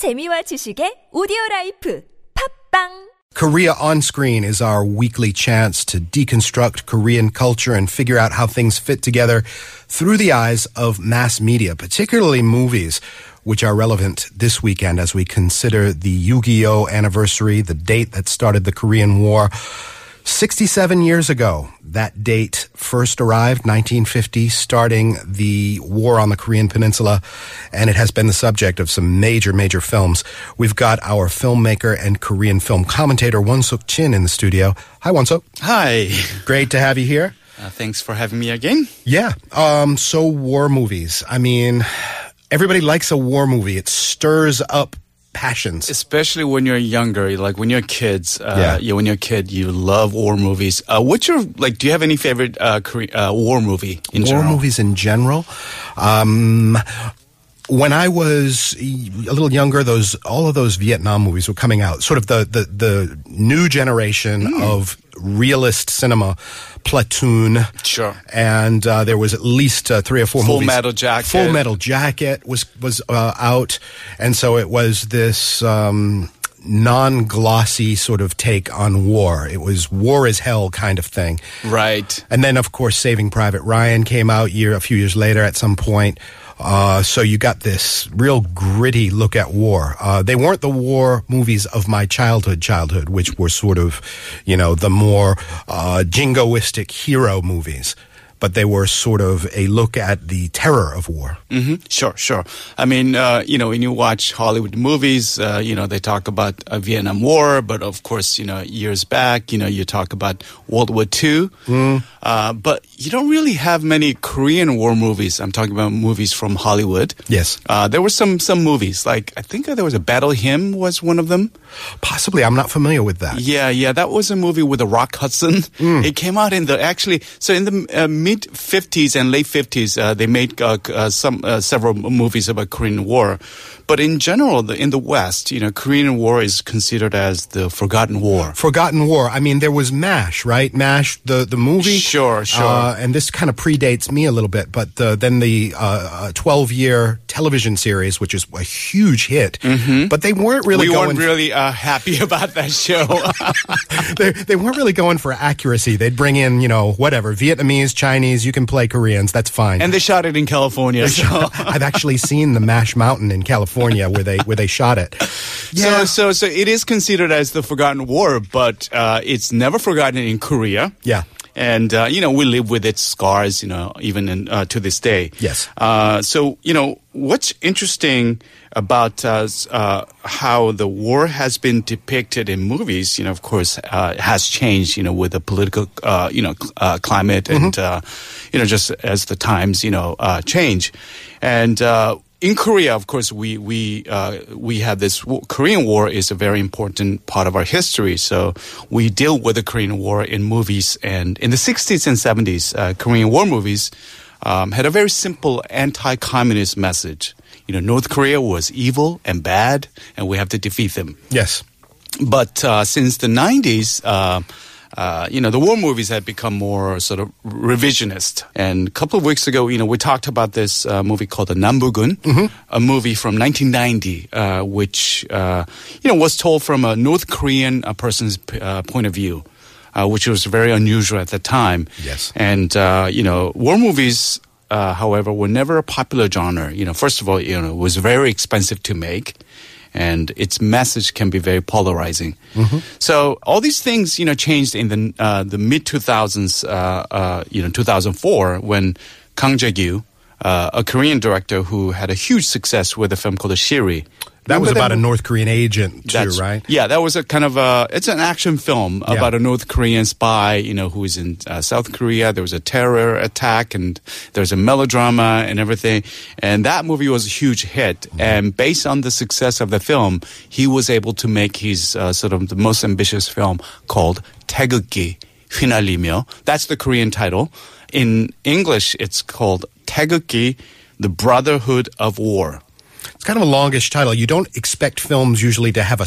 재미와 지식의 오디오 라이프 팝빵 Korea on Screen is our weekly chance to deconstruct Korean culture and figure out how things fit together through the eyes of mass media, particularly movies, which are relevant this weekend as we consider the Yu-Gi-Oh anniversary, the date that started the Korean War. 67 years ago, that date first arrived, 1950, starting the war on the Korean Peninsula, and it has been the subject of some major, major films. We've got our filmmaker and Korean film commentator Wonsuk Chin in the studio. Hi, Wonsuk. Hi. Great to have you here. Uh, thanks for having me again. Yeah. Um, so war movies. I mean, everybody likes a war movie. It stirs up passions. Especially when you're younger, like when you're kids. Uh, Yeah. when you're a kid, you love war movies. Uh, what's your like? Do you have any favorite uh, uh, war movie in war general? movies in general. Um, when I was a little younger, those all of those Vietnam movies were coming out. Sort of the the, the new generation Hmm. of realist cinema, Platoon. Sure. And uh, there was at least uh, three or four Full movies. Metal Jacket. Full Metal Jacket was was uh, out, and so it was this. Um, non-glossy sort of take on war. It was war is hell kind of thing. Right. And then, of course, Saving Private Ryan came out year a few years later at some point. Uh, so you got this real gritty look at war. Uh, they weren't the war movies of my childhood, childhood, which were sort of, you know, the more uh, jingoistic hero movies. But they were sort of a look at the terror of war. hmm Sure, sure. I mean, uh, you know, when you watch Hollywood movies, uh, you know, they talk about a Vietnam War, but of course, you know, years back, you know, you talk about World War II. Uh, but you don't really have many Korean war movies. I'm talking about movies from Hollywood. Yes. Uh, there were some some movies like I think there was a Battle Hymn was one of them. Possibly, I'm not familiar with that. Yeah, yeah, that was a movie with a Rock Hudson. It came out in the actually so in the uh, mid 50s and late 50s. Uh, they made uh, uh, some uh, several movies about Korean War, but in general, the, in the West, you know, Korean War is considered as the forgotten war. Forgotten War. I mean, there was MASH, right? MASH, the, the movie. Sure, sure. Uh, and this kind of predates me a little bit, but the, then the uh, 12 year television series, which is a huge hit. But they weren't really we weren't really uh, happy about that show. they, they weren't really going for accuracy. They'd bring in, you know, whatever Vietnamese, Chinese. You can play Koreans. That's fine. and they shot it in California. So. I've actually seen the MASH Mountain in California where they where they shot it. Yeah. So, so, so it is considered as the forgotten war, but uh, it's never forgotten in Korea. Yeah. And uh, you know we live with its scars, you know, even in, uh, to this day. Yes. Uh, so you know what's interesting about uh, uh, how the war has been depicted in movies. You know, of course, uh, has changed. You know, with the political, uh, you know, cl- uh, climate, and uh, you know, just as the times, you know, uh, change, and. In Korea, of course, we we uh, we have this w- Korean War is a very important part of our history. So we deal with the Korean War in movies, and in the 60s and 70s, uh, Korean War movies um, had a very simple anti-communist message. You know, North Korea was evil and bad, and we have to defeat them. Yes. But uh, since the 90s, uh, you know, the war movies had become more sort of revisionist. And a couple of weeks ago, you know, we talked about this uh, movie called The Nambugun, a movie from 1990, uh, which, uh, you know, was told from a North Korean uh, person's uh, point of view. Uh, which was very unusual at the time. Yes. And, uh, you know, war movies, uh, however, were never a popular genre. You know, first of all, you know, it was very expensive to make and its message can be very polarizing. So all these things, you know, changed in the, uh, the mid 2000s, uh, uh, you know, 2004 when Kang Jae-gyu, uh, a Korean director who had a huge success with a film called a Shiri. That Remember was about that? a North Korean agent too, right? Yeah, that was a kind of a. It's an action film yeah. about a North Korean spy, you know, who is in uh, South Korea. There was a terror attack, and there's a melodrama and everything. And that movie was a huge hit. Mm-hmm. And based on the success of the film, he was able to make his uh, sort of the most ambitious film called 태극기 휘날리며. That's the Korean title. In English, it's called 태극기, the Brotherhood of War. It's kind of a longish title. You don't expect films usually to have a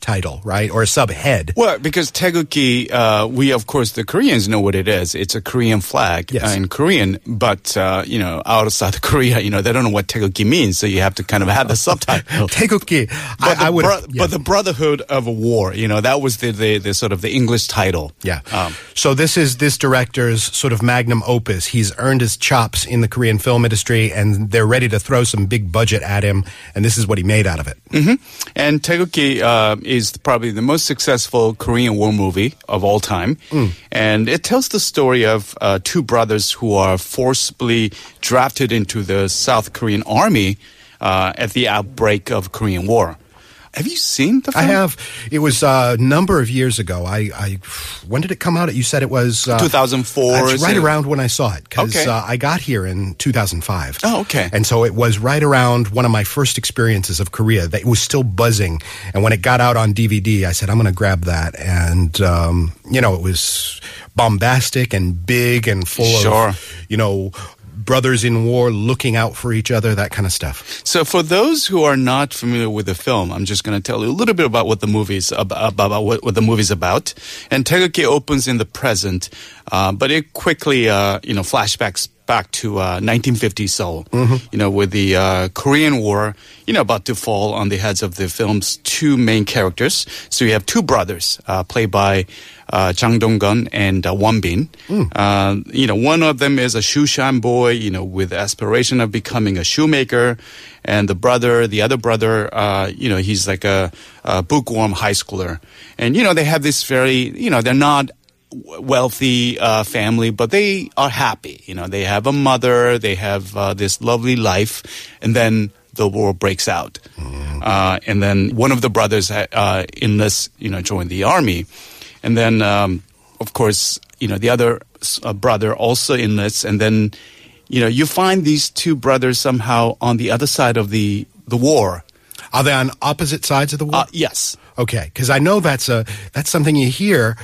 subtitle, right? Or a subhead. Well, because Taegukgi, uh, we of course the Koreans know what it is. It's a Korean flag Yes. uh, in Korean, but uh, you know, outside of South Korea, you know, they don't know what Taegukgi means, so you have to kind of have the subtitle. Taegukgi. But, I, I the would. bro- but the Brotherhood of a War, you know, that was the, the, the sort of the English title. Yeah. Um, so this is this director's sort of magnum opus. He's earned his chops in the Korean film industry, and they're ready to throw some big budget at him. And this is what he made out of it. And Taegukgi uh, is probably the most successful Korean war movie of all time. And it tells the story of uh, two brothers who are forcibly drafted into the South Korean army uh, at the outbreak of Korean War. Have you seen the film? I have. It was uh, a number of years ago. I, I. When did it come out? You said it was uh, 2004, That's is right around when I saw it because Okay. uh, I got here in 2005. Oh, okay. And so it was right around one of my first experiences of Korea. That it was still buzzing, and when it got out on DVD, I said, "I'm going to grab that." And um, you know, it was bombastic and big and full Sure. of you know brothers in war looking out for each other, that kind of stuff. So, for those who are not familiar with the film, I'm just going to tell you a little bit about what the movie's about, about what, what the movie's about. And Taegukgi opens in the present, uh, but it quickly, uh, you know, flashbacks back to uh, 1950 Seoul. You know, with the uh, Korean War, you know, about to fall on the heads of the film's two main characters. So you have two brothers, uh, played by uh, Jang Dong-gun and uh, Won Bin. Uh, you know, one of them is a shoeshine boy, you know, with aspiration of becoming a shoemaker, and the brother, the other brother, uh, you know, he's like a, a bookworm high schooler, and you know, they have this very, you know, they're not wealthy uh, family, but they are happy. You know, they have a mother, they have uh, this lovely life, and then the war breaks out, uh, and then one of the brothers uh, uh, enlists, you know, join the army, and then um, of course, you know, the other uh, brother also enlists, and then you know, you find these two brothers somehow on the other side of the the war. Are they on opposite sides of the war? Uh, yes. Okay, because I know that's a that's something you hear,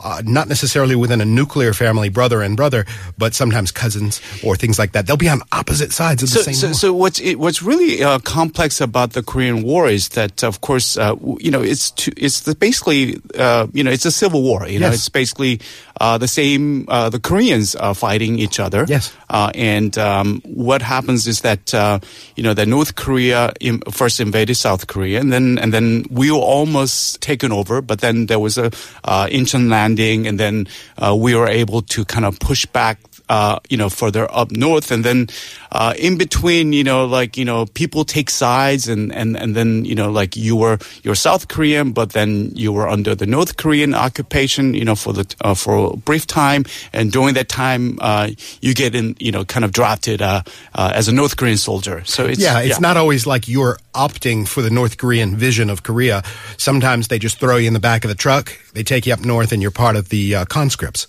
uh, not necessarily within a nuclear family, brother and brother, but sometimes cousins or things like that. They'll be on opposite sides of the So, same so, war. so what's it, what's really uh, complex about the Korean War is that, of course, uh, you know, it's to, it's the basically, uh, you know, it's a civil war. You know, Yes. it's basically uh, the same. Uh, the Koreans are fighting each other. Yes. Uh, and um, what happens is that uh, you know that North Korea Im- first invaded South Korea, and then and then we were almost taken over, but then there was a uh, Incheon landing, and then uh, we were able to kind of push back uh, you know, further up north, and then uh, in between, you know, like you know, people take sides, and and and then you know, like you were you're South Korean, but then you were under the North Korean occupation, you know, for the uh, for a brief time, and during that time, uh, you get in, you know, kind of drafted uh, uh, as a North Korean soldier. So it's yeah, it's not always like you're opting for the North Korean vision of Korea. Sometimes they just throw you in the back of the truck, they take you up north, and you're part of the uh, conscripts.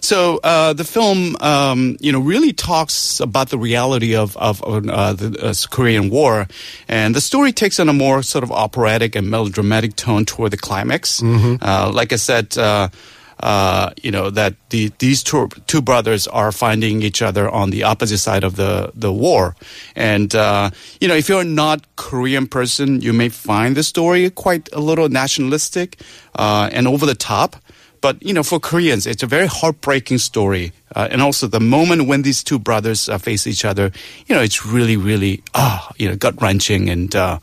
So uh, the film, um, you know, really talks about the reality of of uh, the uh, Korean War, and the story takes on a more sort of operatic and melodramatic tone toward the climax. Uh, like I said. Uh, you know that the, these two, two brothers are finding each other on the opposite side of the, the war, and uh, you know if you're not Korean person, you may find the story quite a little nationalistic uh, and over the top. But you know, for Koreans, it's a very heartbreaking story, uh, and also the moment when these two brothers uh, face each other, you know, it's really, really ah, you know, gut wrenching, and uh,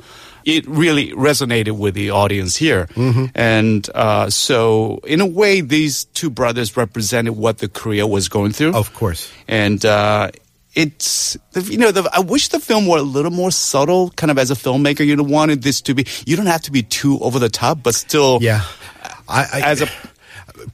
it really resonated with the audience here. And uh, so, in a way, these two brothers represented what the Korea was going through. Of course. and uh, it's you know the, I wish the film were a little more subtle, kind of as a filmmaker. You don't wanted this to be. You don't have to be too over the top, but still, Yeah. I, I, as a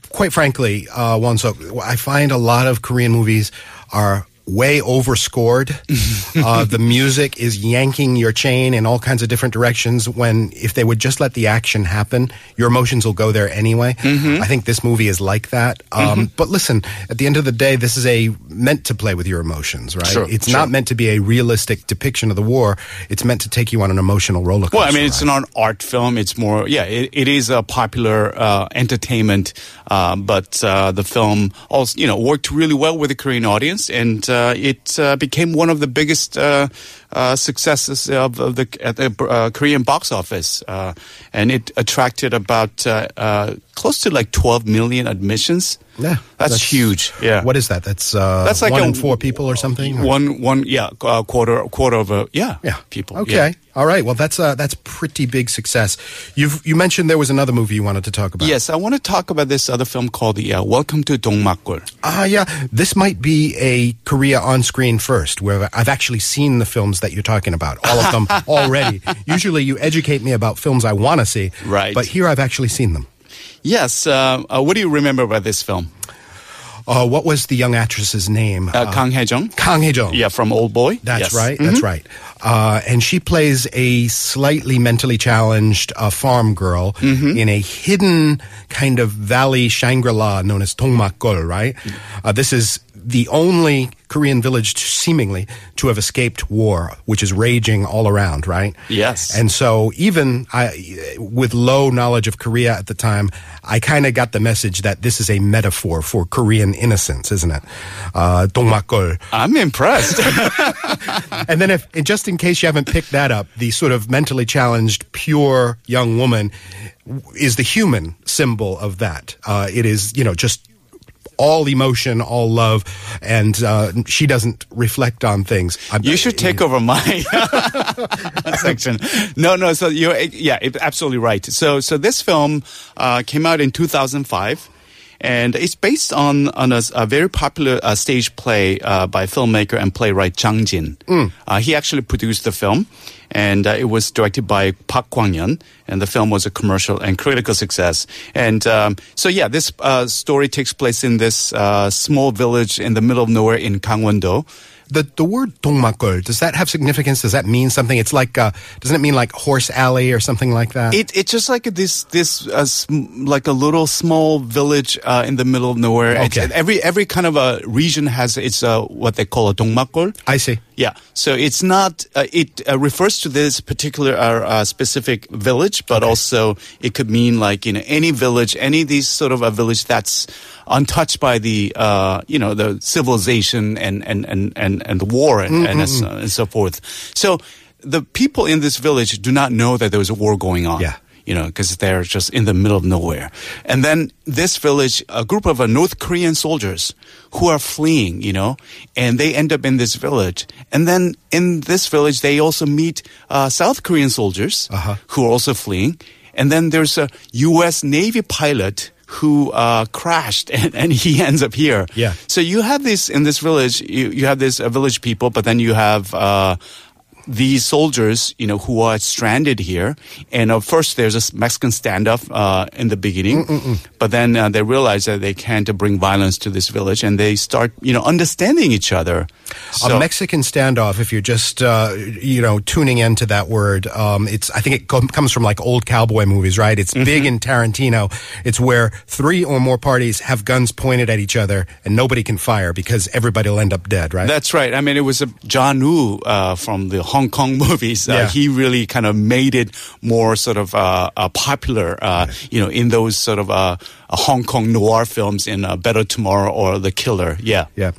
quite frankly, uh, Wonsuk, I find a lot of Korean movies are way overscored. uh, the music is yanking your chain in all kinds of different directions. When if they would just let the action happen, your emotions will go there anyway. Mm-hmm. I think this movie is like that. Um, But listen, at the end of the day, this is a meant to play with your emotions, right? Sure, it's sure. not meant to be a realistic depiction of the war. It's meant to take you on an emotional roller coaster. Well, I mean, it's not an art film. It's more, yeah, it, it is a popular uh, entertainment, uh, but uh, the film also, you know, worked really well with the Korean audience, and uh, it uh, became one of the biggest uh, uh, successes of, of the at the uh, Korean box office, uh, and it attracted about uh, uh, close to like 12 million admissions. Yeah, that's, huge. Yeah, What is that? That's uh, That's like one a- in four people or something. one one yeah uh, quarter quarter of a yeah Yeah, people Okay, yeah. All right. Well, that's uh, that's pretty big success. You've you mentioned there was another movie you wanted to talk about. Yes, I want to talk about this other film called the uh, Welcome to Dongmakgol. Ah, yeah. This might be a Korea on screen first, where I've actually seen the films that you're talking about, all of them already. Usually, you educate me about films I want to see, Right. But here, I've actually seen them. Yes, uh, uh, what do you remember about this film? Uh, what was the young actress's name? Uh, Kang Hye-jung. Kang Hye-jung. Yeah, from Old Boy. That's Yes. right. That's right. Uh, and she plays a slightly mentally challenged uh, farm girl in a hidden kind of valley Shangri-La known as Dongmakgol, right? Uh, this is the only Korean village seemingly to have escaped war, which is raging all around, right? Yes. And so even I, with low knowledge of Korea at the time, I kind of got the message that this is a metaphor for Korean innocence, isn't it? Uh. I'm impressed. And then, if and just in case you haven't picked that up, the sort of mentally challenged, pure young woman is the human symbol of that. Uh, it is, you know, just all emotion, all love, and uh, she doesn't reflect on things. I'm- you should take over my section. No, no. So you're yeah, absolutely right. So so this film uh, came out in 2005. And it's based on on a very popular uh, stage play uh, by filmmaker and playwright Jang Jin. Uh, he actually produced the film, and uh, it was directed by Park Kwang-hyun. And the film was a commercial and critical success. And um, so, yeah, this uh, story takes place in this uh, small village in the middle of nowhere in Gangwon-do. The the word Dongmakgol does that have significance? Does that mean something? It's like uh, doesn't it mean like horse alley or something like that? It it's just like this this uh, sm- like a little small village uh, in the middle of nowhere. It's- Okay. every every kind of a region has its uh, what they call a dongmakgol. I see. Yeah, so it's not. Uh, it uh, refers to this particular uh, uh, specific village, but also it could mean like you know any village, any of these sort of a village that's untouched by the uh, you know the civilization and and and and, and the war and and, as- and so forth. So the people in this village do not know that there was a war going on Yeah. You know, because they're just in the middle of nowhere. And then this village, a group of uh, North Korean soldiers who are fleeing, you know, and they end up in this village. And then in this village, they also meet uh, South Korean soldiers Uh-huh. who are also fleeing. And then there's a U.S. Navy pilot who uh, crashed and, and he ends up here. Yeah. So you have this in this village, you, you have this uh, village people, but then you have uh, these soldiers, you know, who are stranded here. And uh, first, there's a Mexican standoff uh, in the beginning, but then uh, they realize that they can't bring violence to this village, and they start, you know, understanding each other. a Mexican standoff. If you're just uh, you know tuning into that word, um, it's I think it com- comes from like old cowboy movies, right? It's Mm-hmm. big in Tarantino. It's where three or more parties have guns pointed at each other and nobody can fire because everybody will end up dead, right? That's right. I mean, it was a John Woo uh, from the Hong Kong movies. Uh, Yeah. He really kind of made it more sort of uh, uh, popular, uh, you know, in those sort of Hong Kong noir films in uh, Better Tomorrow or The Killer. Yeah. Yeah.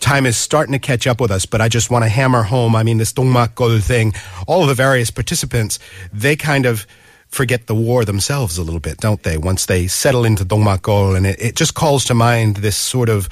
Time is starting to catch up with us, but I just want to hammer home. I mean, this Dongmakgol thing, all of the various participants, they kind of forget the war themselves a little bit, don't they? Once they settle into Dongmakgol, and it, it just calls to mind this sort of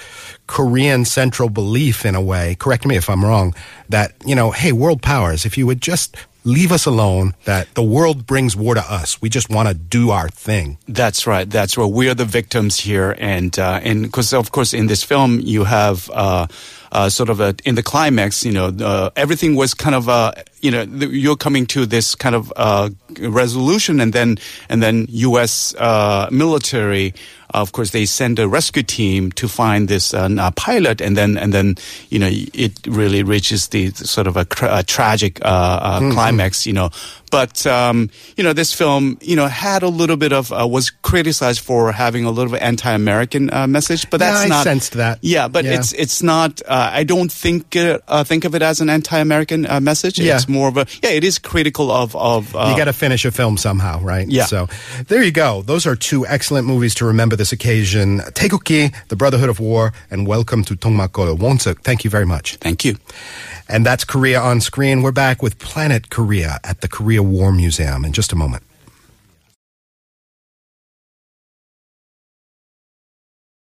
Korean central belief in a way, correct me if I'm wrong, that, you know, hey, world powers, if you would just leave us alone, that the world brings war to us. We just want to do our thing. That's right. That's right. We are the victims here, and uh, and because of course in this film you have uh, uh, sort of a in the climax, you know, uh, everything was kind of uh, you know th- you're coming to this kind of uh, resolution, and then and then U.S. Uh, military. Of course, they send a rescue team to find this uh, uh, pilot, and then and then you know it really reaches the sort of a, tra- a tragic uh, uh, climax. You know, but um, you know this film you know had a little bit of uh, was criticized for having a little bit anti-American uh, message, but that's I not sensed that. Yeah, but Yeah. it's it's not. Uh, I don't think uh, uh, think of it as an anti-American uh, message. Yeah. It's more of a yeah. It is critical of of. Uh, you got to finish a film somehow, right? Yeah. So there you go. Those are two excellent movies to remember this this occasion, Taegukgi, the Brotherhood of War, and welcome to Dongmakgol. Wonsuk, thank you very much. Thank you. And that's Korea on screen. We're back with Planet Korea at the Korea War Museum in just a moment.